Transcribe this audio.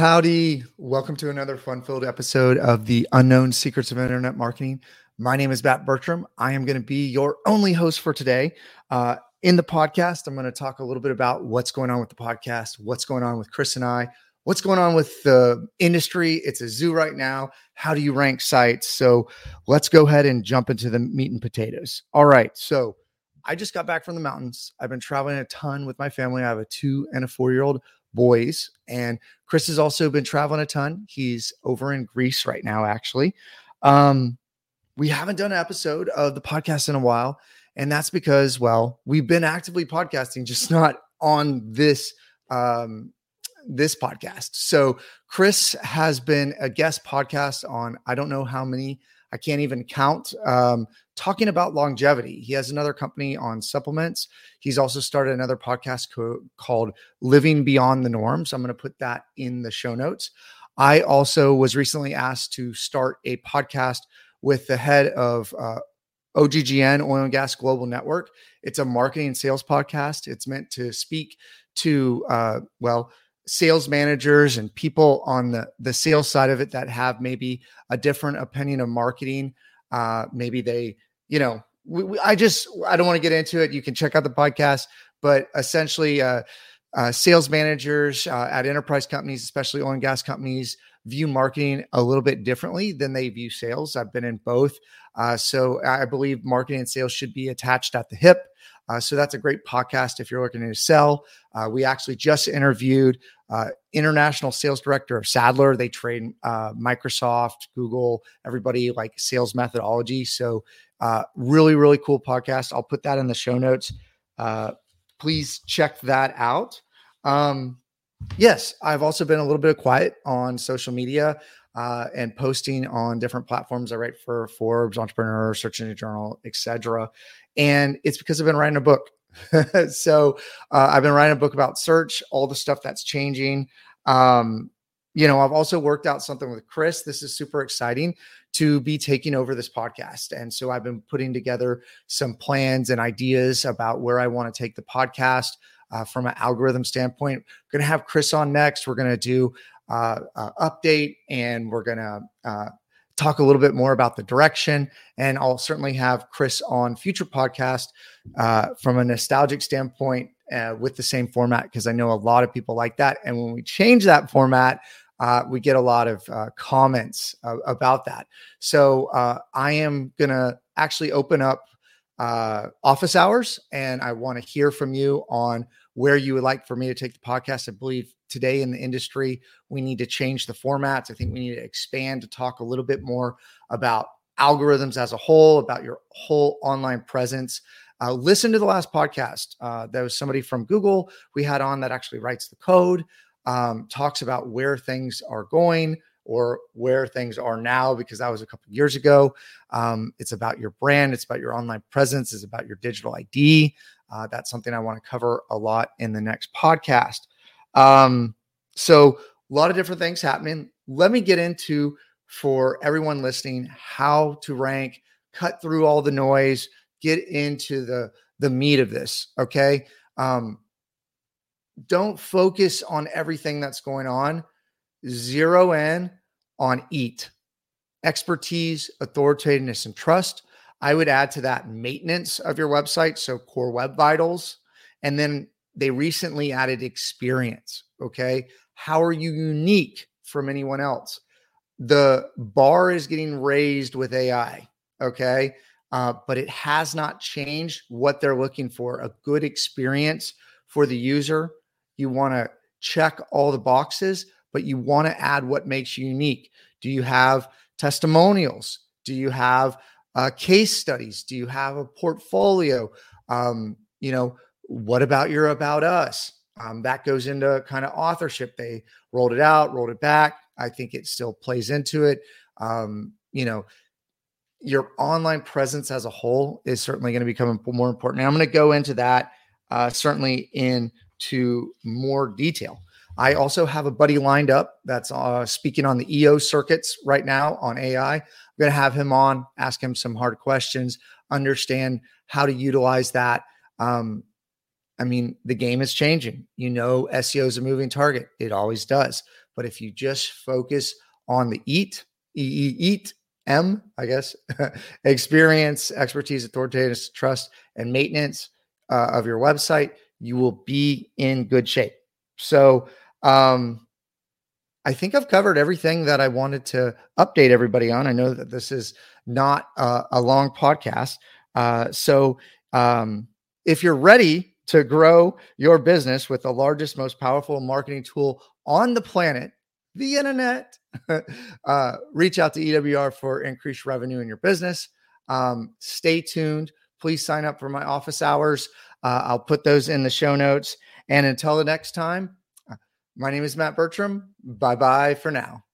Howdy. Welcome to another fun filled episode of the Unknown Secrets of Internet Marketing. My name is Matt Bertram. I am going to be your only host for today. Uh, in the podcast, I'm going to talk a little bit about what's going on with the podcast, what's going on with Chris and I, what's going on with the industry. It's a zoo right now. How do you rank sites? So let's go ahead and jump into the meat and potatoes. All right. So I just got back from the mountains. I've been traveling a ton with my family. I have a two and a four year old boys, and Chris has also been traveling a ton. He's over in Greece right now, actually. Um, we haven't done an episode of the podcast in a while. And that's because, well, we've been actively podcasting, just not on this um, this podcast. So Chris has been a guest podcast on I don't know how many, I can't even count, um, talking about longevity. He has another company on supplements. He's also started another podcast co- called Living Beyond the Norm. So I'm going to put that in the show notes. I also was recently asked to start a podcast with the head of uh, OGGN, Oil and Gas Global Network. It's a marketing and sales podcast. It's meant to speak to, uh, well, sales managers and people on the, the sales side of it that have maybe a different opinion of marketing. Uh, maybe they, you know, we, we, I just, I don't want to get into it. You can check out the podcast, but essentially, uh, uh, sales managers uh, at enterprise companies, especially oil and gas companies, view marketing a little bit differently than they view sales. I've been in both. Uh, so I believe marketing and sales should be attached at the hip. Uh, so that's a great podcast if you're looking to sell. Uh, we actually just interviewed uh, international sales director of Sandler. They train uh, Microsoft, Google, everybody like sales methodology. So uh, really, really cool podcast. I'll put that in the show notes. please check that out. Um, yes, I've also been a little bit quiet on social media uh, and posting on different platforms. I write for Forbes, Entrepreneur, Search Engine Journal, etc. And it's because I've been writing a book. so uh, I've been writing a book about search, all the stuff that's changing. Um, you know, I've also worked out something with Chris. This is super exciting to be taking over this podcast. And so I've been putting together some plans and ideas about where I want to take the podcast uh, from an algorithm standpoint. We're going to have Chris on next. We're going to do uh, uh, update and we're going to uh, talk a little bit more about the direction. And I'll certainly have Chris on future podcast uh, from a nostalgic standpoint uh, with the same format because I know a lot of people like that. And when we change that format, uh, we get a lot of comments about that. So I am going to actually open up office hours and I want to hear from you on where you would like for me to take the podcast. I believe today in the industry, we need to change the formats. I think we need to expand to talk a little bit more about algorithms as a whole, about your whole online presence. Uh, listen to the last podcast. Uh, there was somebody from Google we had on that actually writes the code, um, talks about where things are going or where things are now, because that was a couple years ago. Um, it's about your brand, it's about your online presence, it's about your digital ID. Uh, that's something I want to cover a lot in the next podcast. Um, so, a lot of different things happening. Let me get into for everyone listening how to rank, cut through all the noise, get into the the meat of this. Okay. Um, don't focus on everything that's going on. Zero in on EAT, expertise, authoritativeness, and trust. I would add to that maintenance of your website. So core web vitals. And then they recently added experience. Okay. How are you unique from anyone else? The bar is getting raised with AI. Okay. Uh, but it has not changed what they're looking for a good experience for the user. You want to check all the boxes, but you want to add what makes you unique. Do you have testimonials? Do you have uh, case studies? Do you have a portfolio? Um, you know, what about your about us? Um, that goes into kind of authorship. They rolled it out, rolled it back. I think it still plays into it. Um, you know, your online presence as a whole is certainly going to become more important. And I'm going to go into that uh, certainly into more detail. I also have a buddy lined up that's uh, speaking on the EO circuits right now on AI. I'm going to have him on, ask him some hard questions, understand how to utilize that. Um, I mean, the game is changing. You know, SEO is a moving target, it always does. But if you just focus on the eat, e- eat, M, I guess, experience, expertise, authoritative trust, and maintenance uh, of your website, you will be in good shape. So, um, I think I've covered everything that I wanted to update everybody on. I know that this is not a long podcast. Uh, so, um, if you're ready to grow your business with the largest, most powerful marketing tool on the planet, the internet, uh, reach out to EWR for increased revenue in your business. Um, stay tuned. Please sign up for my office hours. Uh, I'll put those in the show notes. And until the next time, my name is Matt Bertram. Bye bye for now.